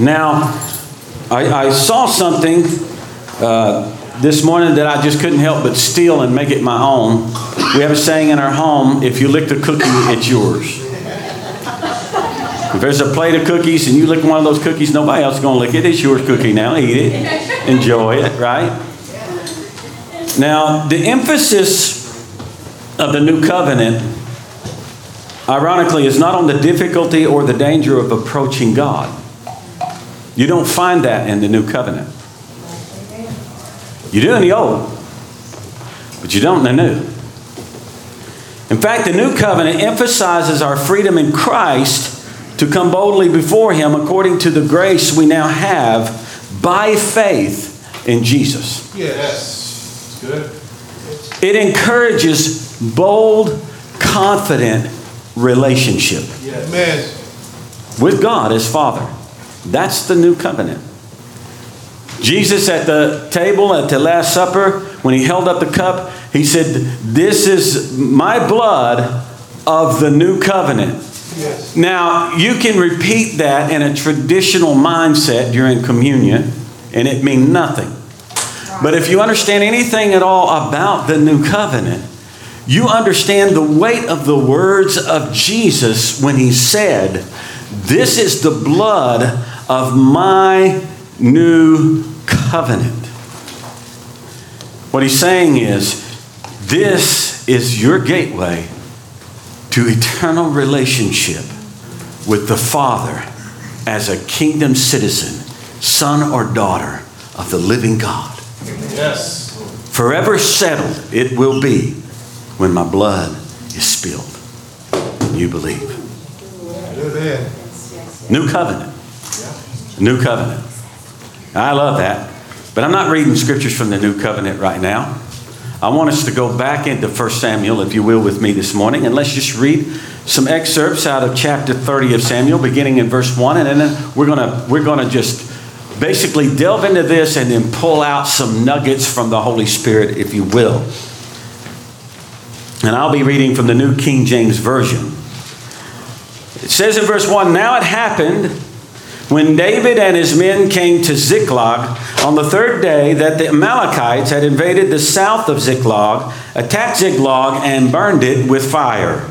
Now, I, I saw something uh, this morning that I just couldn't help but steal and make it my own. We have a saying in our home if you lick the cookie, it's yours. If there's a plate of cookies and you lick one of those cookies, nobody else is going to lick it. It's yours cookie now. Eat it. Enjoy it, right? Now, the emphasis of the new covenant, ironically, is not on the difficulty or the danger of approaching God. You don't find that in the new covenant. You do in the old, but you don't in the new. In fact, the new covenant emphasizes our freedom in Christ to come boldly before Him according to the grace we now have by faith in Jesus. Yes. Good. It encourages bold, confident relationship Amen. with God as Father. That's the new covenant. Jesus at the table at the Last Supper, when he held up the cup, he said, This is my blood of the new covenant. Yes. Now, you can repeat that in a traditional mindset during communion, and it means nothing. But if you understand anything at all about the new covenant, you understand the weight of the words of Jesus when he said, This is the blood of my new covenant. What he's saying is, This is your gateway to eternal relationship with the Father as a kingdom citizen, son or daughter of the living God. Yes. Forever settled it will be when my blood is spilled. You believe. New covenant. New covenant. I love that. But I'm not reading scriptures from the new covenant right now. I want us to go back into 1 Samuel, if you will, with me this morning, and let's just read some excerpts out of chapter 30 of Samuel, beginning in verse 1, and then we're gonna we're gonna just basically delve into this and then pull out some nuggets from the Holy Spirit, if you will. And I'll be reading from the New King James Version. It says in verse 1 Now it happened when David and his men came to Ziklag on the third day that the Amalekites had invaded the south of Ziklag, attacked Ziklag, and burned it with fire.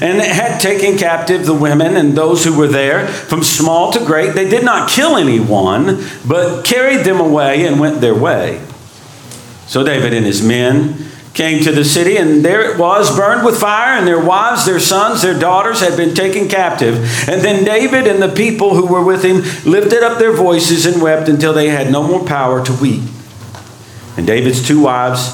And had taken captive the women and those who were there, from small to great. They did not kill anyone, but carried them away and went their way. So David and his men came to the city, and there it was, burned with fire, and their wives, their sons, their daughters had been taken captive. And then David and the people who were with him lifted up their voices and wept until they had no more power to weep. And David's two wives,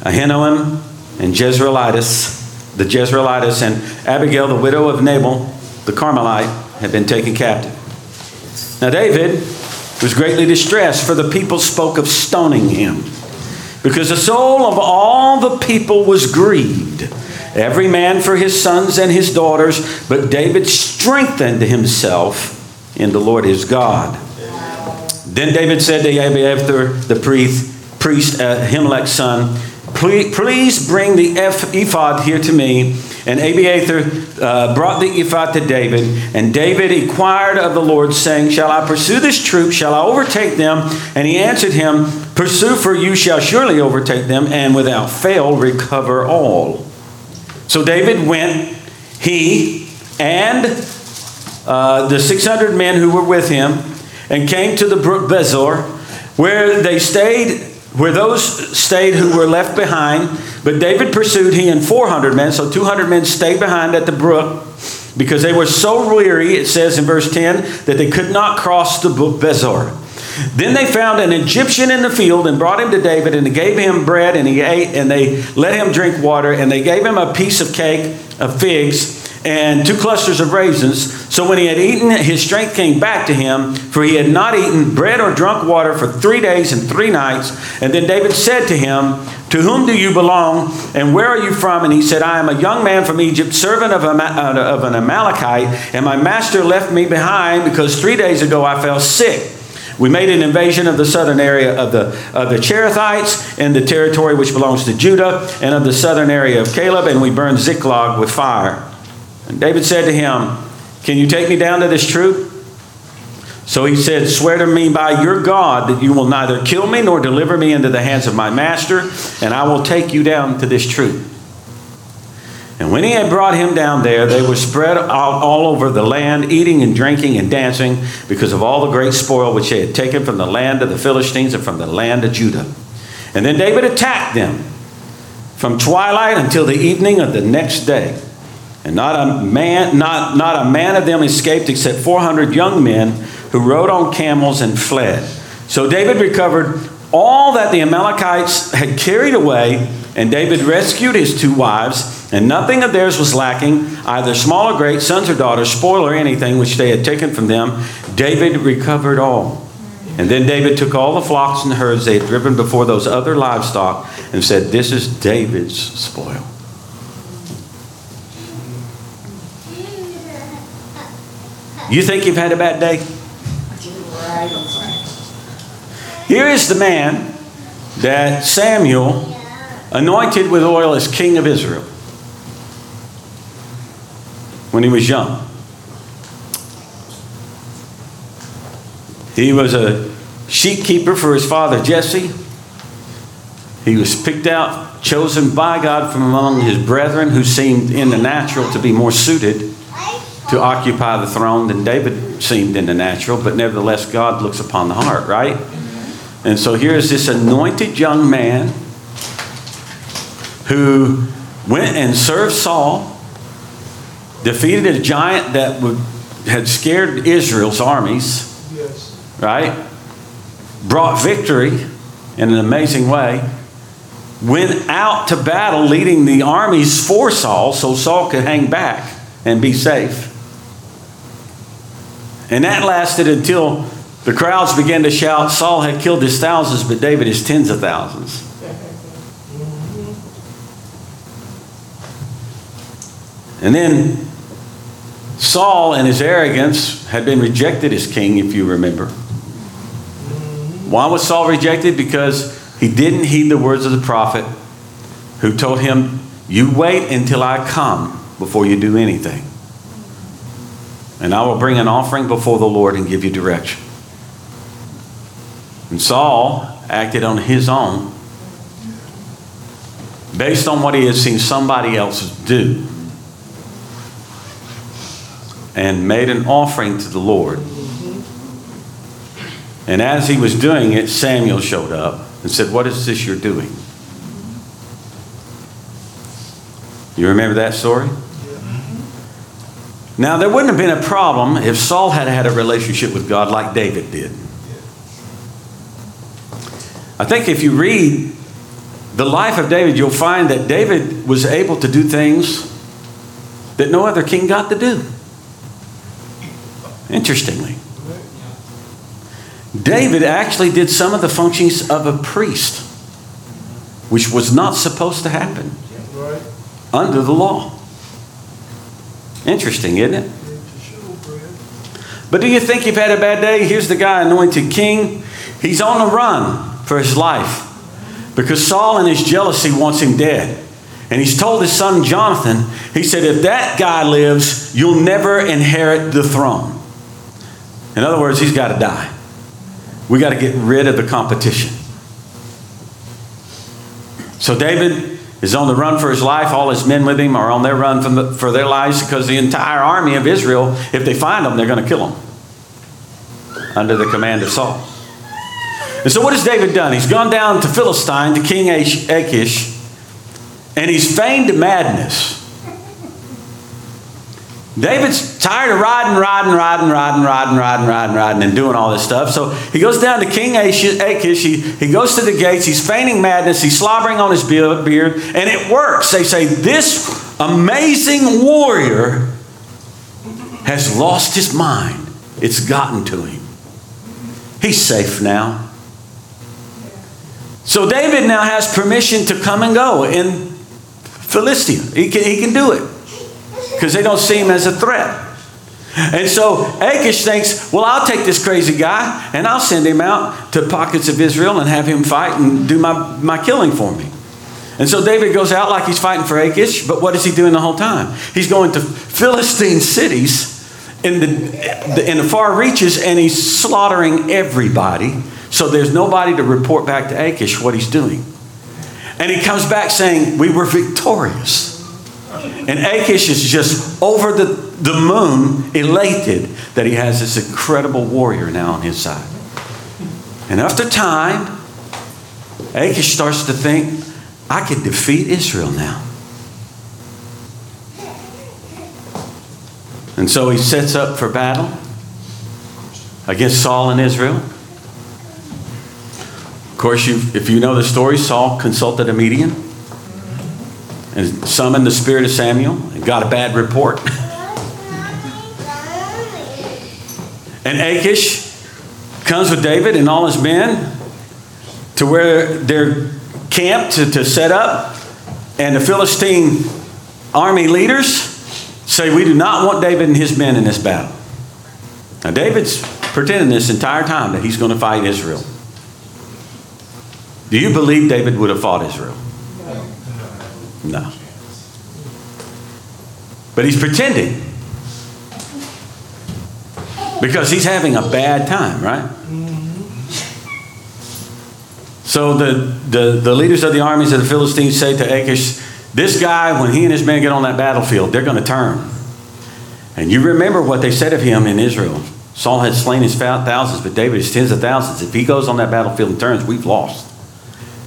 Ahinoam and Jezreelitess, the Jezreelitess, and Abigail, the widow of Nabal, the Carmelite, had been taken captive. Now David was greatly distressed, for the people spoke of stoning him because the soul of all the people was grieved, every man for his sons and his daughters. But David strengthened himself in the Lord his God. Then David said to Abiathar the priest, priest uh, Ahimelech's son, Please bring the ephod here to me. And Abiathar uh, brought the ephod to David. And David inquired of the Lord, saying, Shall I pursue this troop? Shall I overtake them? And he answered him, Pursue, for you shall surely overtake them, and without fail recover all. So David went, he and uh, the 600 men who were with him, and came to the brook Besor, where they stayed where those stayed who were left behind. But David pursued, he and 400 men, so 200 men stayed behind at the brook because they were so weary, it says in verse 10, that they could not cross the brook Besor. Then they found an Egyptian in the field and brought him to David, and they gave him bread, and he ate, and they let him drink water, and they gave him a piece of cake of figs and two clusters of raisins. So when he had eaten, his strength came back to him, for he had not eaten bread or drunk water for three days and three nights. And then David said to him, To whom do you belong, and where are you from? And he said, I am a young man from Egypt, servant of, an Amalekite, and my master left me behind because three days ago I fell sick. We made an invasion of the southern area of the, of the Cherethites and the territory which belongs to Judah, and of the southern area of Caleb, and we burned Ziklag with fire. And David said to him, Can you take me down to this troop? So he said, Swear to me by your God that you will neither kill me nor deliver me into the hands of my master, and I will take you down to this troop. And when he had brought him down there, they were spread out all over the land, eating and drinking and dancing because of all the great spoil which they had taken from the land of the Philistines and from the land of Judah. And then David attacked them from twilight until the evening of the next day. And not a man, not, not a man of them escaped except 400 young men who rode on camels and fled. So David recovered all that the Amalekites had carried away, and David rescued his two wives, and nothing of theirs was lacking, either small or great, sons or daughters, spoil or anything which they had taken from them. David recovered all. And then David took all the flocks and herds they had driven before those other livestock and said, This is David's spoil. You think you've had a bad day? Here is the man that Samuel anointed with oil as king of Israel when he was young. He was a sheep keeper for his father Jesse. He was picked out, chosen by God from among his brethren who seemed in the natural to be more suited to occupy the throne than David seemed in the natural, but nevertheless, God looks upon the heart, right? And so here's this anointed young man who went and served Saul, defeated a giant that would, had scared Israel's armies, Yes. right? Brought victory in an amazing way. Went out to battle leading the armies for Saul so Saul could hang back and be safe. And that lasted until the crowds began to shout, Saul had killed his thousands, but David his tens of thousands. And then Saul, in his arrogance, had been rejected as king, if you remember. Why was Saul rejected? Because he didn't heed the words of the prophet who told him, You wait until I come before you do anything. And I will bring an offering before the Lord and give you direction. And Saul acted on his own based on what he had seen somebody else do and made an offering to the Lord. And as he was doing it, Samuel showed up and said, What is this you're doing? You remember that story? Now, there wouldn't have been a problem if Saul had had a relationship with God like David did. I think if you read the life of David, you'll find that David was able to do things that no other king got to do. Interestingly, David actually did some of the functions of a priest, which was not supposed to happen under the law. Interesting, isn't it? But do you think you've had a bad day? Here's the guy anointed king. He's on the run for his life because Saul in his jealousy wants him dead. And he's told his son Jonathan, he said, if that guy lives, you'll never inherit the throne. In other words, he's got to die. We got to get rid of the competition. So David is on the run for his life. All his men with him are on their run the, for their lives because the entire army of Israel, if they find them, they're going to kill them under the command of Saul. And so, what has David done? He's gone down to Philistine, to King Achish, and he's feigned madness. David's tired of riding, riding, riding, riding, riding, riding, riding, riding, and doing all this stuff. So he goes down to King Achish. He, he goes to the gates. He's feigning madness. He's slobbering on his beard, and it works. They say, This amazing warrior has lost his mind. It's gotten to him. He's safe now. So David now has permission to come and go in Philistia. He can, he can do it because they don't see him as a threat. And so Achish thinks, well, I'll take this crazy guy and I'll send him out to pockets of Israel and have him fight and do my, my killing for me. And so David goes out like he's fighting for Achish, but what is he doing the whole time? He's going to Philistine cities in the, in the far reaches and he's slaughtering everybody. So there's nobody to report back to Achish what he's doing. And he comes back saying, We were victorious. And Achish is just over the, the moon, elated that he has this incredible warrior now on his side. And after time, Achish starts to think, I can defeat Israel now. And so he sets up for battle against Saul and Israel. Of course, if you know the story, Saul consulted a medium and summoned the spirit of Samuel and got a bad report. and Achish comes with David and all his men to where they're camped to, to set up, and the Philistine army leaders say, We do not want David and his men in this battle. Now, David's pretending this entire time that he's going to fight Israel. Do you believe David would have fought Israel? No. But he's pretending. Because he's having a bad time, right? So the, the, the leaders of the armies of the Philistines say to Achish, This guy, when he and his men get on that battlefield, they're going to turn. And you remember what they said of him in Israel. Saul had slain his thousands, but David his tens of thousands. If he goes on that battlefield and turns, we've lost.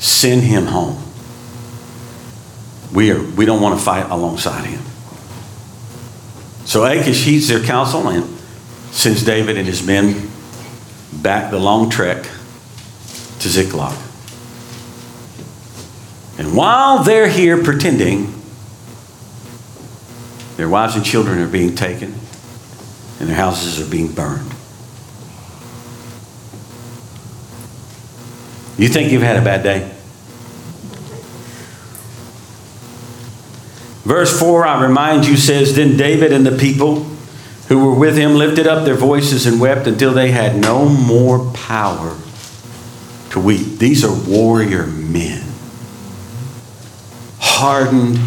Send him home. We, are, we don't want to fight alongside him. So Achish heeds their counsel and sends David and his men back the long trek to Ziklag. And while they're here pretending, their wives and children are being taken and their houses are being burned. You think you've had a bad day? Verse 4, I remind you, says Then David and the people who were with him lifted up their voices and wept until they had no more power to weep. These are warrior men hardened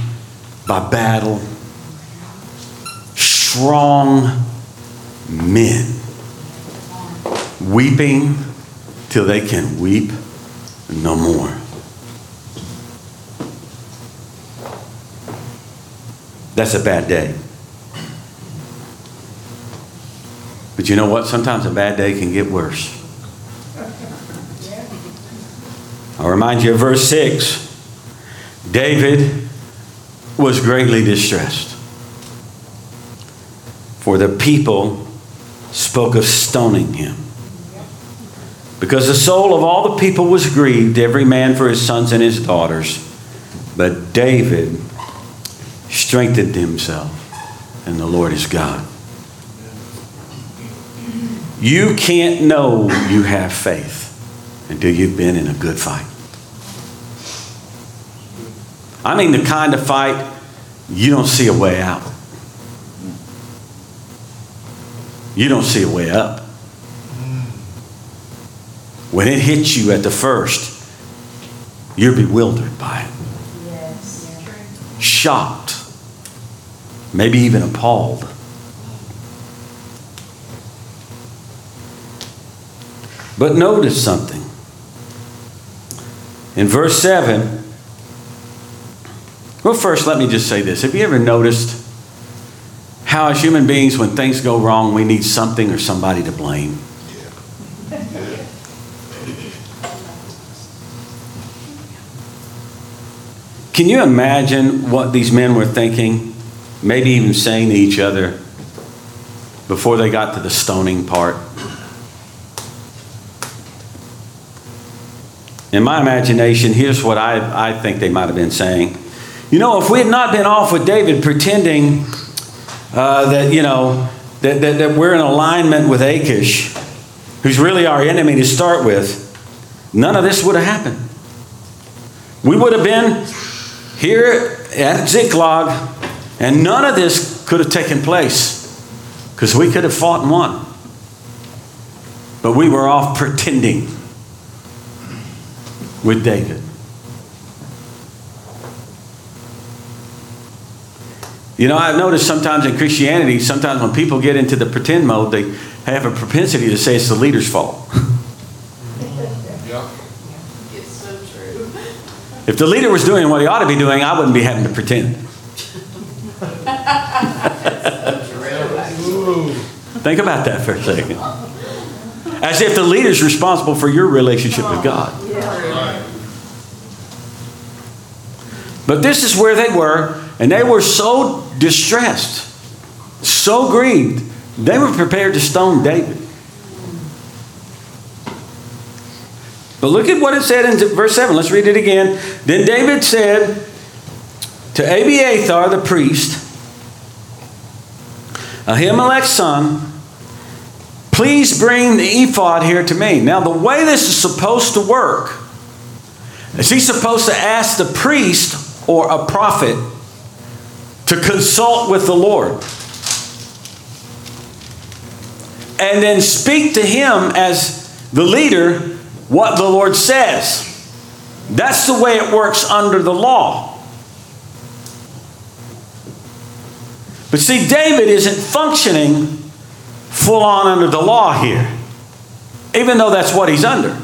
by battle, strong men, weeping till they can weep no more. That's a bad day. But you know what? Sometimes a bad day can get worse. I'll remind you of verse 6. David was greatly distressed, for the people spoke of stoning him. Because the soul of all the people was grieved, every man for his sons and his daughters. But David strengthened himself, and the Lord is God. You can't know you have faith until you've been in a good fight. I mean, the kind of fight you don't see a way out. You don't see a way up. When it hits you at the first, you're bewildered by it. Yes. Shocked. Maybe even appalled. But notice something. In verse 7, well, first, let me just say this. Have you ever noticed how, as human beings, when things go wrong, we need something or somebody to blame? Can you imagine what these men were thinking, maybe even saying to each other before they got to the stoning part? In my imagination, here's what I, I think they might have been saying. You know, if we had not been off with David pretending uh, that, you know, that, that, that we're in alignment with Achish, who's really our enemy to start with, none of this would have happened. We would have been here at Ziklag, and none of this could have taken place because we could have fought and won. But we were off pretending with David. You know, I've noticed sometimes in Christianity, sometimes when people get into the pretend mode, they have a propensity to say it's the leader's fault. Yeah. It's so true. If the leader was doing what he ought to be doing, I wouldn't be having to pretend. Think about that for a second. As if the leader's responsible for your relationship with God. But this is where they were, and they were so distressed, so grieved, they were prepared to stone David. But look at what it said in verse 7. Let's read it again. Then David said to Abiathar the priest, Ahimelech's son, please bring the ephod here to me. Now, the way this is supposed to work is he supposed to ask the priest or a prophet to consult with the Lord and then speak to him as the leader what the Lord says. That's the way it works under the law. But see, David isn't functioning full on under the law here, even though that's what he's under.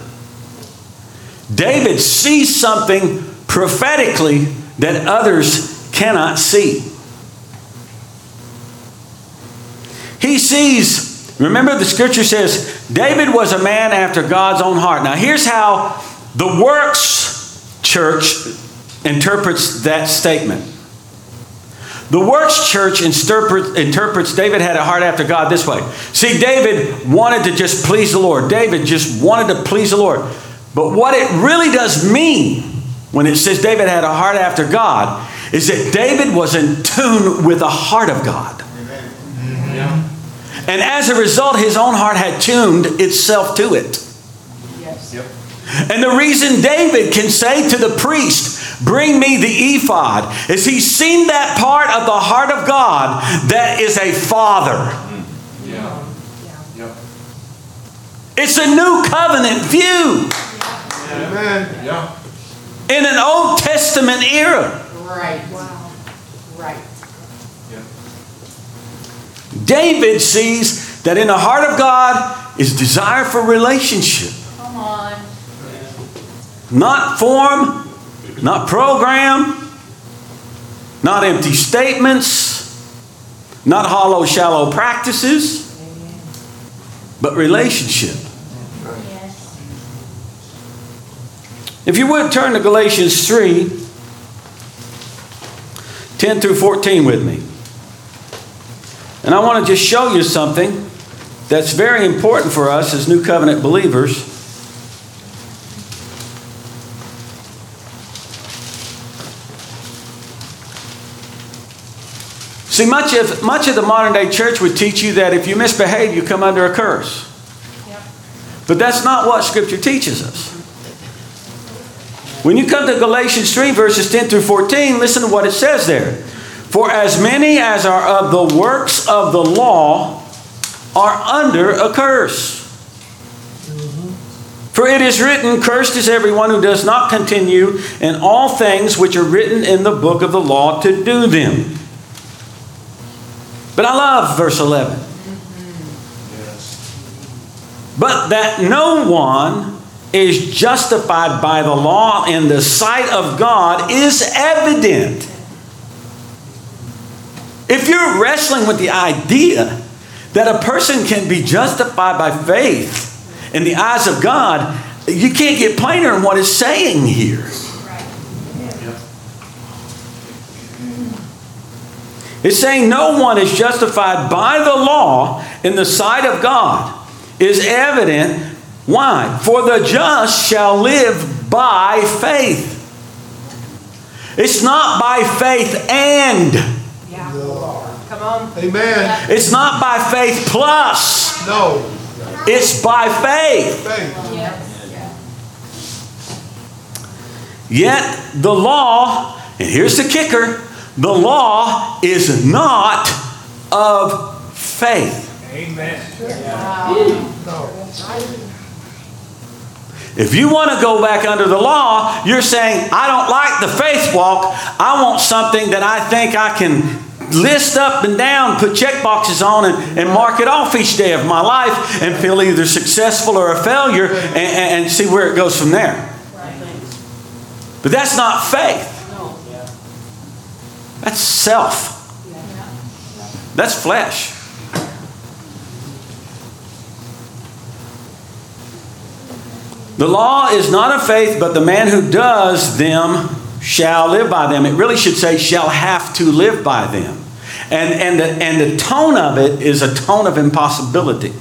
David sees something prophetically that others cannot see. He sees, remember the scripture says, David was a man after God's own heart. Now, here's how the Works Church interprets that statement. The Works Church interprets David had a heart after God this way. See, David wanted to just please the Lord. David just wanted to please the Lord. But what it really does mean when it says David had a heart after God is that David was in tune with the heart of God. Yeah. And as a result, his own heart had tuned itself to it. Yes. Yep. And the reason David can say to the priest, Bring me the ephod, is he seen that part of the heart of God that is a father. Yeah. Yep. It's a new covenant view Amen. Yeah. in an Old Testament era. Right. Wow. Right. Yeah. David sees that in the heart of God is desire for relationship, Come on. not form, not program, not empty statements, not hollow, shallow practices, but relationship. If you would turn to Galatians 3 10 through 14 with me. And I want to just show you something that's very important for us as New Covenant believers. See, much of, much of the modern day church would teach you that if you misbehave, you come under a curse. But that's not what Scripture teaches us. When you come to Galatians 3, verses 10 through 14, listen to what it says there. For as many as are of the works of the law are under a curse. For it is written, Cursed is everyone who does not continue in all things which are written in the book of the law to do them. But I love verse 11. But that no one is justified by the law in the sight of God is evident. If you're wrestling with the idea that a person can be justified by faith in the eyes of God, you can't get plainer in what it's saying here. It's saying no one is justified by the law in the sight of God is evident. Why? For the just shall live by faith. It's not by faith and. Yeah. Come on. Amen. It's not by faith plus. No. It's by faith. Faith. Yes. Yet the law, and here's the kicker the law is not of faith. Amen. If you want to go back under the law, you're saying, I don't like the faith walk. I want something that I think I can list up and down, put check boxes on, and, and mark it off each day of my life and feel either successful or a failure and, and, and see where it goes from there. But that's not faith. That's self. That's flesh. The law is not of faith, but the man who does them shall live by them. It really should say shall have to live by them. And, and, the, and the tone of it is a tone of impossibility.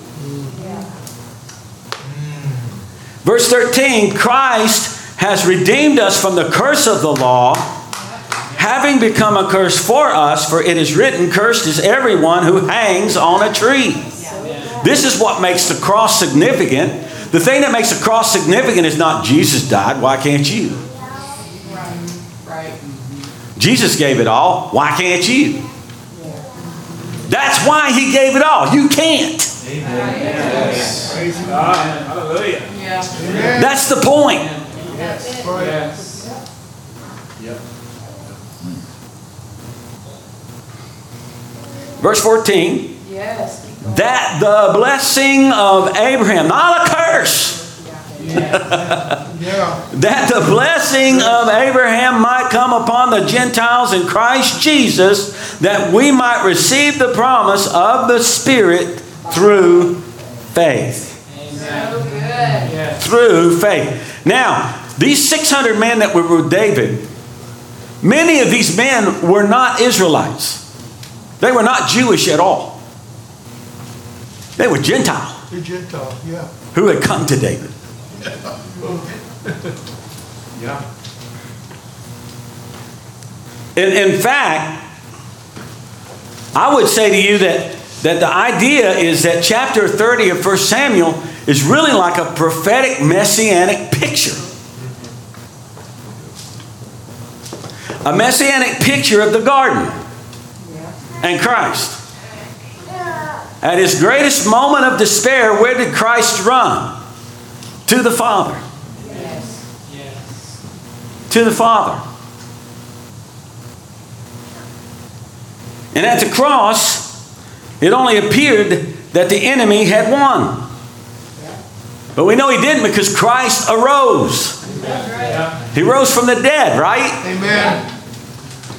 Verse 13 Christ has redeemed us from the curse of the law, having become a curse for us, for it is written, Cursed is everyone who hangs on a tree. This is what makes the cross significant. The thing that makes the cross significant is not Jesus died, why can't you? Right. Jesus gave it all, why can't you? That's why he gave it all. You can't. Praise God. Hallelujah. Yeah. That's the point. Yes. Yep. Verse 14 Yes. that the blessing of Abraham, not a curse, Yeah. that the blessing of Abraham might come upon the Gentiles in Christ Jesus, that we might receive the promise of the Spirit through faith. So good. Through faith. Now, these 600 men that were with David, many of these men were not Israelites. They were not Jewish at all. They were Gentile Gentile, yeah. who had come to David. Yeah. In, in fact, I would say to you that, that the idea is that chapter 30 of 1 Samuel is really like a prophetic messianic picture. A messianic picture of the garden and Christ. At his greatest moment of despair, where did Christ run? To the Father. Yes. To the Father. And at the cross, it only appeared that the enemy had won. But we know he didn't because Christ arose. He rose from the dead, right? Amen.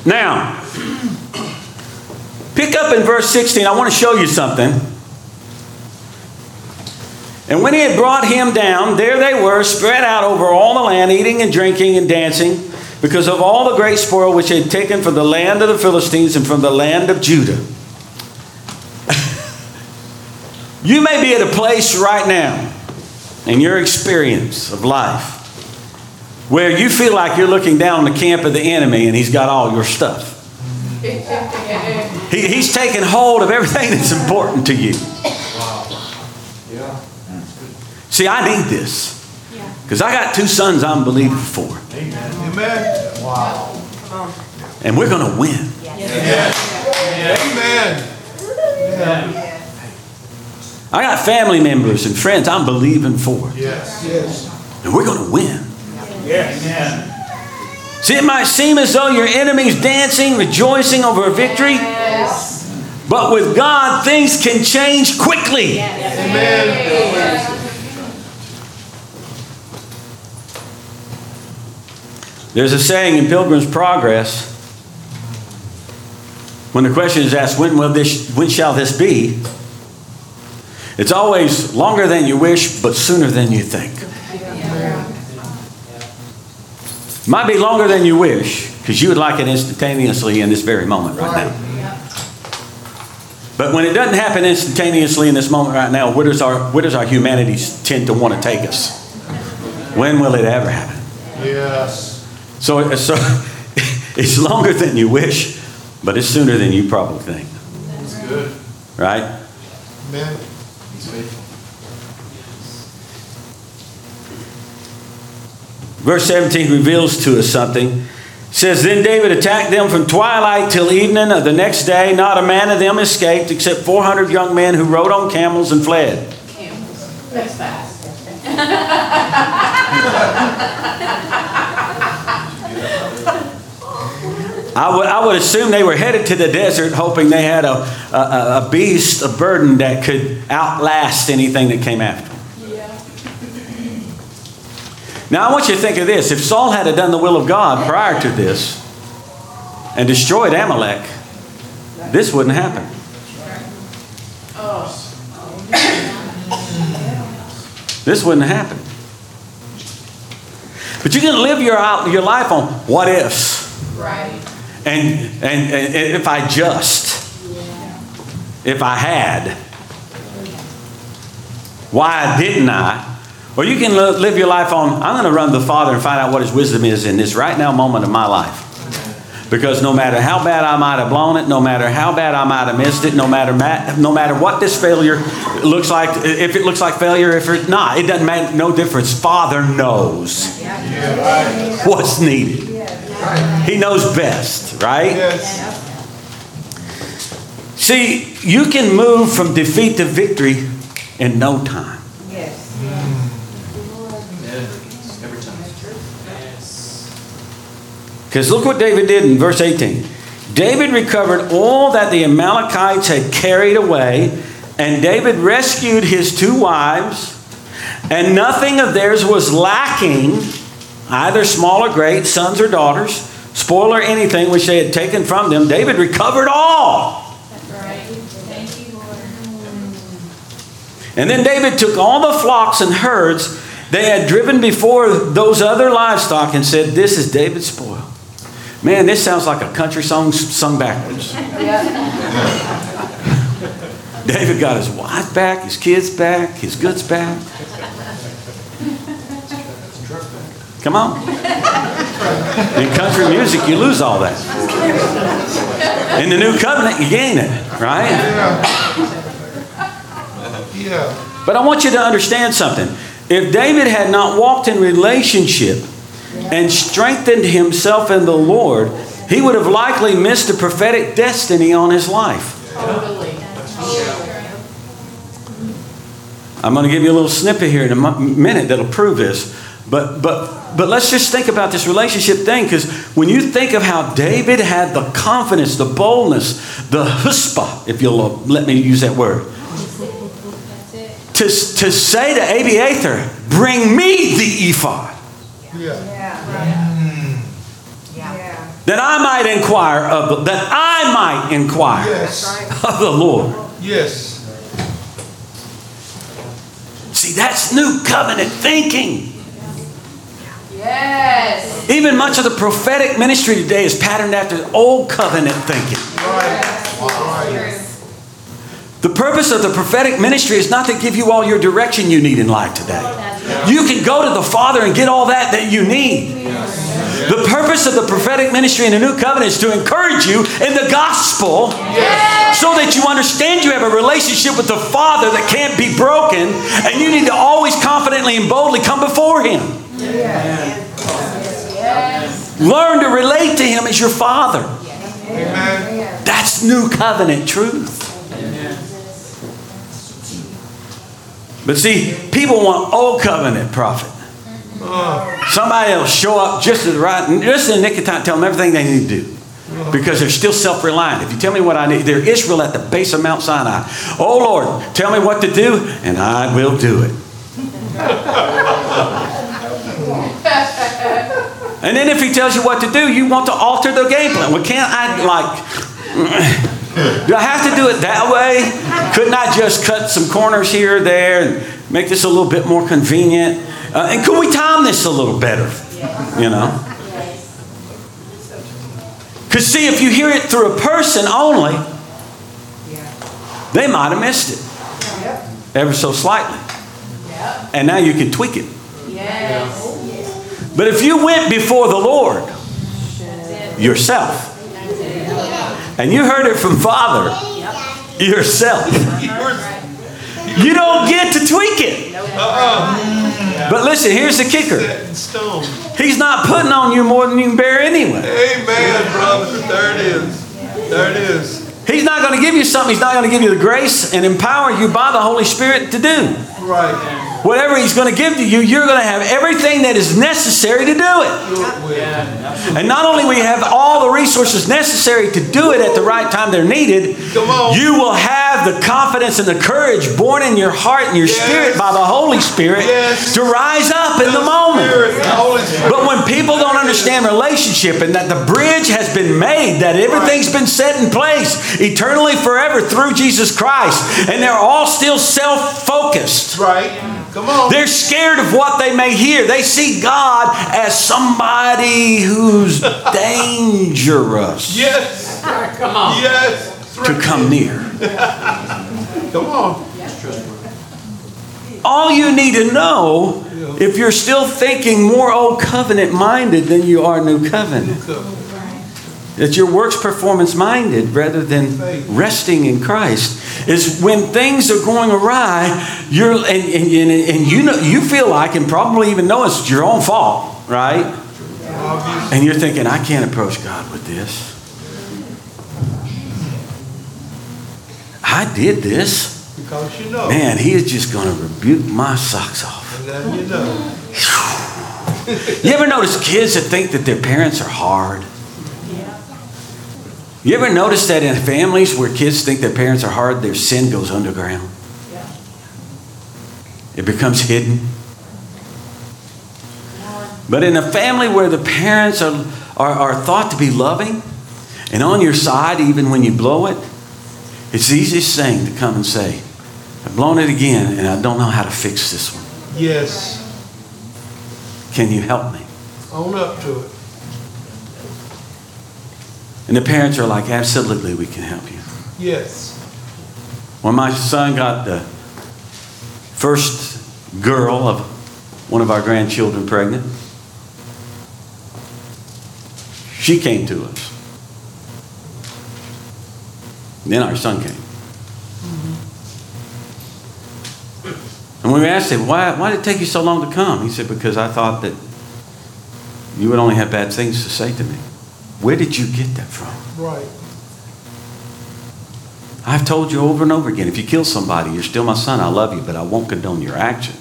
Now, pick up in verse 16. I want to show you something. And when he had brought him down, there they were, spread out over all the land, eating and drinking and dancing, because of all the great spoil which he had taken from the land of the Philistines and from the land of Judah. you may be at a place right now in your experience of life where you feel like you're looking down on the camp of the enemy and he's got all your stuff. He, he's taken hold of everything that's important to you. Yeah. See, I need this because I got two sons I'm believing for, Amen. Amen. Wow. and we're going to win. Amen. Amen. I got family members and friends I'm believing for, Yes. Yes. and we're going to win. Yes. It might seem as though your enemy's dancing, rejoicing over a victory, Yes. but with God, things can change quickly. Amen. There's a saying in Pilgrim's Progress when the question is asked, when, will this, when shall this be? It's always longer than you wish, but sooner than you think. Might be longer than you wish, because you would like it instantaneously in this very moment right now. But when it doesn't happen instantaneously in this moment right now, where does our, where does our humanity tend to want to take us? When will it ever happen? Yes. So, so it's longer than you wish, but it's sooner than you probably think, It's good. right? Amen. He's faithful. Verse 17 reveals to us something. It says, Then David attacked them from twilight till evening of the next day. Not a man of them escaped, except 400 young men who rode on camels and fled. Camels. That's fast. I would, I would assume they were headed to the desert hoping they had a, a, a beast, a burden that could outlast anything that came after. Now, I want you to think of this. If Saul had done the will of God prior to this and destroyed Amalek, this wouldn't happen. This wouldn't happen. But you can live your, out, your life on what ifs. Right. And, and, and if I just, if I had, why didn't I? Or you can live your life on, I'm going to run to the Father and find out what His wisdom is in this right now moment of my life. Because no matter how bad I might have blown it, no matter how bad I might have missed it, no matter no matter what this failure looks like, if it looks like failure, if it's not, it doesn't make no difference. Father knows what's needed. He knows best, right? See, you can move from defeat to victory in no time. Every time. Because look what David did in verse 18. David recovered all that the Amalekites had carried away, and David rescued his two wives, and nothing of theirs was lacking, either small or great, sons or daughters, spoil or anything which they had taken from them. David recovered all. And then David took all the flocks and herds they had driven before those other livestock and said, This is David's spoil. Man, this sounds like a country song sung backwards. David got his wife back, his kids back, his goods back. Come on. In country music, you lose all that. In the new covenant, you gain it, right? Yeah. But I want you to understand something. If David had not walked in relationship and strengthened himself in the Lord, he would have likely missed a prophetic destiny on his life. Totally. I'm going to give you a little snippet here in a minute that'll prove this. But but but let's just think about this relationship thing because when you think of how David had the confidence, the boldness, the chutzpah, if you'll let me use that word, to, to say to Abiathar, "Bring me the ephod." Mm. Yeah. that I might inquire of the, that I might inquire Yes. of the Lord. Yes. See, that's new covenant thinking. Yes. Even much of the prophetic ministry today is patterned after old covenant thinking. Right. The purpose of the prophetic ministry is not to give you all your direction you need in life today. You can go to the Father and get all that that you need. The purpose of the prophetic ministry in the new covenant is to encourage you in the gospel so that you understand you have a relationship with the Father that can't be broken and you need to always confidently and boldly come before Him. Learn to relate to Him as your Father. That's new covenant truth. But see, people want old covenant prophet. Somebody will show up just at the right, just in the nick of time, tell them everything they need to do. Because they're still self-reliant. If you tell me what I need, they're Israel at the base of Mount Sinai. Oh Lord, tell me what to do, and I will do it. and then if he tells you what to do, you want to alter the game plan. Well, can't I like? Do I have to do it that way? Couldn't I just cut some corners here or there and make this a little bit more convenient? Uh, and could we time this a little better? You know? Because, see, if you hear it through a person only, they might have missed it ever so slightly. And now you can tweak it. But if you went before the Lord yourself, and you heard it from Father yourself, you don't get to tweak it. Uh-uh. But listen, here's the kicker Set in stone. He's not putting on you more than you can bear anyway. Amen, brother. There it is. There it is. He's not going to give you something He's not going to give you the grace and empower you by the Holy Spirit to do. Right. Whatever He's going to give to you, you're going to have everything that is necessary to do it. Do it well. And not only will you have all the resources necessary to do it at the right time they're needed, you will have the confidence and the courage born in your heart and your Yes. spirit by the Holy Spirit Yes. to rise up in the moment. Spirit, the Holy Spirit. But when people don't understand relationship and that the bridge has been made, that everything's been set in place eternally forever through Jesus Christ, and they're all still self focused. Right. Come on. They're scared of what they may hear. They see God as somebody who's dangerous Yes. Come on. Yes. to come near. Come on. All you need to know, if you're still thinking more old covenant minded than you are new covenant, that you're works performance minded rather than resting in Christ, is when things are going awry, you're and, and, and, and you know you feel like and probably even know it's your own fault, right? And you're thinking, I can't approach God with this. I did this. Because you know. Man, he is just going to rebuke my socks off. And then you know. You ever notice kids that think that their parents are hard? You ever notice that in families where kids think their parents are hard, their sin goes underground? Yeah. It becomes hidden. But in a family where the parents are, are, are thought to be loving and on your side even when you blow it, it's the easiest thing to come and say, I've blown it again and I don't know how to fix this one. Yes. Can you help me? Own up to it. And the parents are like, absolutely, we can help you. Yes. When my son got the first girl of one of our grandchildren pregnant, she came to us. Then our son came. Mm-hmm. And when we asked him, why, why did it take you so long to come? He said, because I thought that you would only have bad things to say to me. Where did you get that from? Right. I've told you over and over again if you kill somebody, you're still my son. I love you, but I won't condone your action.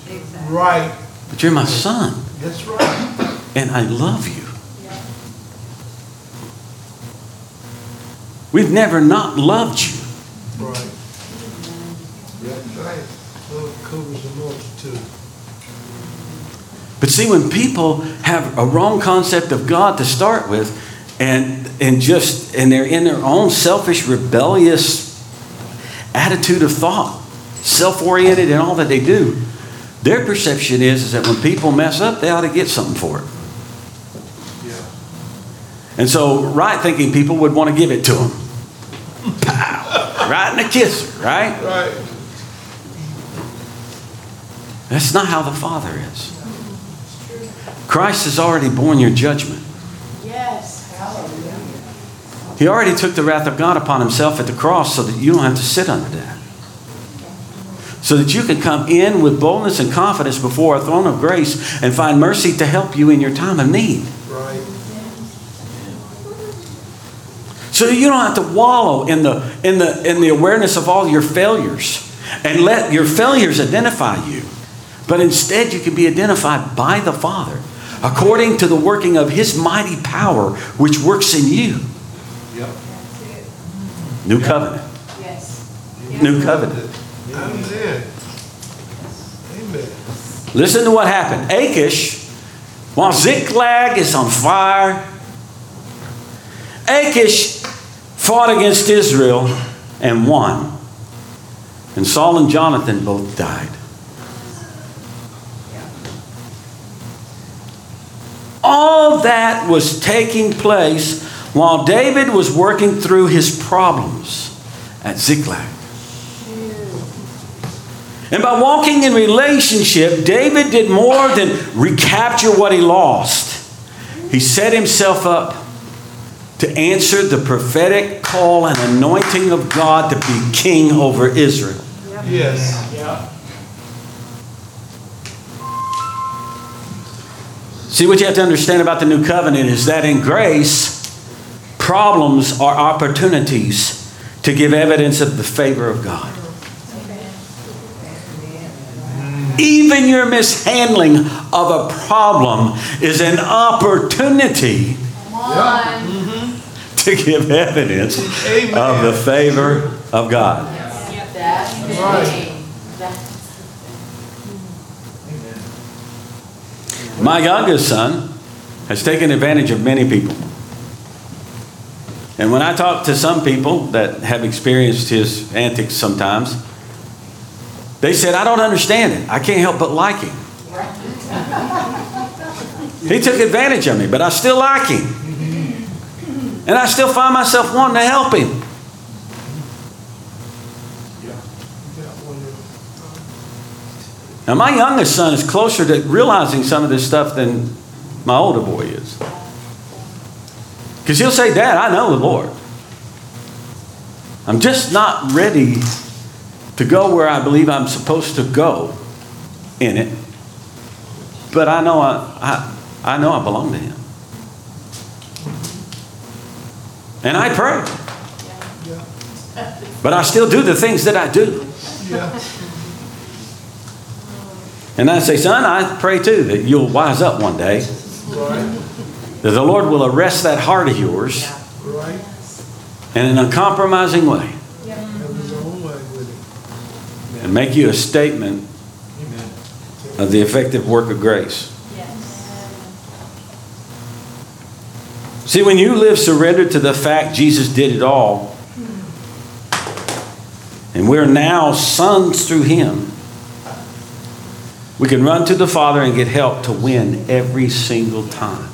Right. But you're my son, That's right. and I love you. Yeah. We've never not loved you. Right. That's right. Love covers a multitude. But see, when people have a wrong concept of God to start with, and and just and they're in their own selfish, rebellious attitude of thought, self-oriented in all that they do, their perception is, is that when people mess up, they ought to get something for it. Yeah. And so, right thinking people would want to give it to them. Pow! Right in the kisser, right? Right. That's not how the Father is. Christ has already borne your judgment. He already took the wrath of God upon himself at the cross so that you don't have to sit under that. So that you can come in with boldness and confidence before a throne of grace and find mercy to help you in your time of need. So that you don't have to wallow in the, in the, in the awareness of all your failures and let your failures identify you. But instead, you can be identified by the Father according to the working of His mighty power, which works in you. New covenant. Yes. New covenant. Amen. Amen. Listen to what happened. Achish, while Ziklag is on fire, Achish fought against Israel and won. And Saul and Jonathan both died. All that was taking place while David was working through his problems at Ziklag. And by walking in relationship, David did more than recapture what he lost. He set himself up to answer the prophetic call and anointing of God to be king over Israel. Yes. See, what you have to understand about the new covenant is that in grace, problems are opportunities to give evidence of the favor of God. Even your mishandling of a problem is an opportunity to give evidence Amen. of the favor of God. That's Right. My youngest son has taken advantage of many people. And when I talk to some people that have experienced his antics sometimes, they said, I don't understand it. I can't help but like him. He took advantage of me, but I still like him. And I still find myself wanting to help him. Now, my youngest son is closer to realizing some of this stuff than my older boy is. Because he'll say, Dad, I know the Lord. I'm just not ready to go where I believe I'm supposed to go in it. But I know I, I, I know I belong to him. And I pray. But I still do the things that I do. Yeah. And I say, son, I pray too that you'll wise up one day, Right. That the Lord will arrest that heart of yours in an uncompromising way and make you a statement of the effective work of grace. See, when you live surrendered to the fact Jesus did it all, and we're now sons through Him, we can run to the Father and get help to win every single time.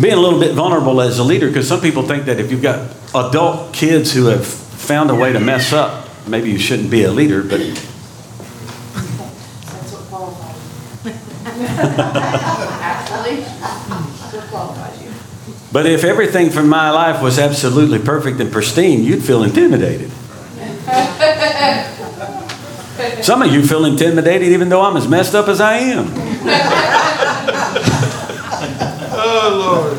Being a little bit vulnerable as a leader because some people think that if you've got adult kids who have found a way to mess up, maybe you shouldn't be a leader, but That's what qualifies you. Actually, what qualifies you. But if everything from my life was absolutely perfect and pristine, you'd feel intimidated. Some of you feel intimidated even though I'm as messed up as I am. Oh, Lord.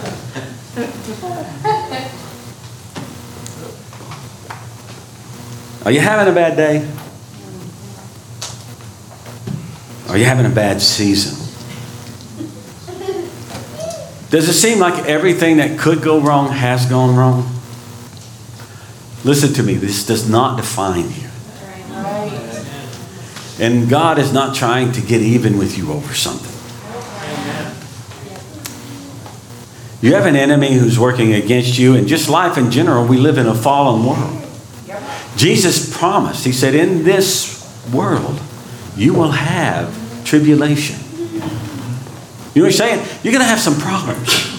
Are you having a bad day? Are you having a bad season? Does it seem like everything that could go wrong has gone wrong? Listen to me, this does not define you. And God is not trying to get even with you over something. You have an enemy who's working against you, and just life in general, we live in a fallen world. Jesus promised, He said, In this world, you will have tribulation. You know what He's saying? You're going to have some problems.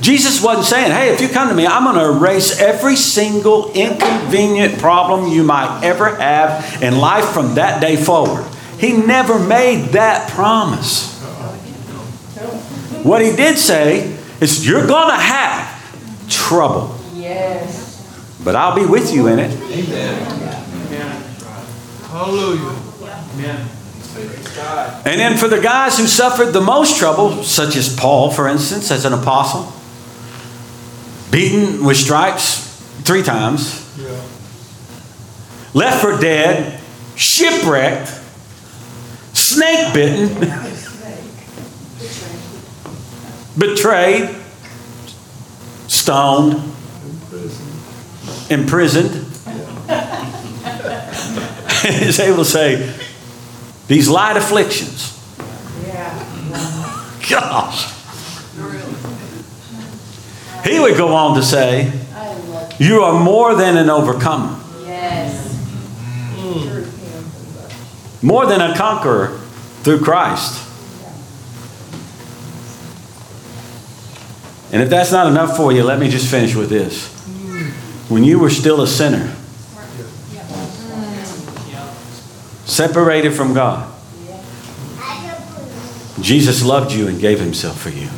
Jesus wasn't saying, hey, if you come to me, I'm going to erase every single inconvenient problem you might ever have in life from that day forward. He never made that promise. What he did say is, you're going to have trouble, Yes. but I'll be with you in it. Amen. Hallelujah. Amen. And then for the guys who suffered the most trouble, such as Paul, for instance, as an apostle, beaten with stripes three times, Yeah. left for dead, shipwrecked, snake bitten, betrayed, stoned, imprisoned. Is able to say, these light afflictions. Yeah. Gosh. He would go on to say, You are more than an overcomer, Yes. more than a conqueror through Christ. And if that's not enough for you, let me just finish with this. When you were still a sinner, separated from God, Jesus loved you and gave himself for you.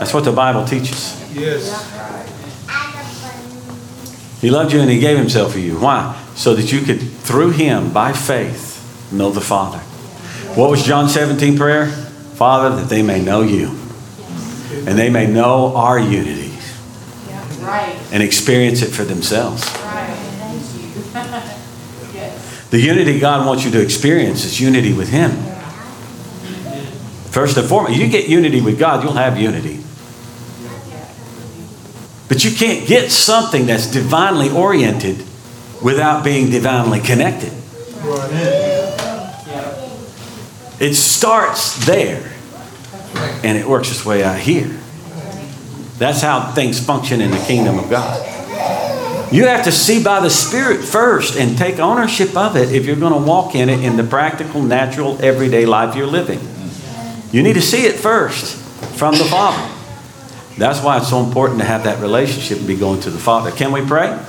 That's what the Bible teaches. Yes. He loved you and he gave himself for you. Why? So that you could, through him, by faith, know the Father. What was John 17 prayer? Father, that they may know you. And they may know our unity Right, and experience it for themselves. right. Yes. The unity God wants you to experience is unity with Him. First and foremost, you get unity with God, you'll have unity. But you can't get something that's divinely oriented without being divinely connected. It starts there and it works its way out here. That's how things function in the kingdom of God. You have to see by the Spirit first and take ownership of it if you're going to walk in it in the practical, natural, everyday life you're living. You need to see it first from the Father. That's why it's so important to have that relationship and be going to the Father. Can we pray?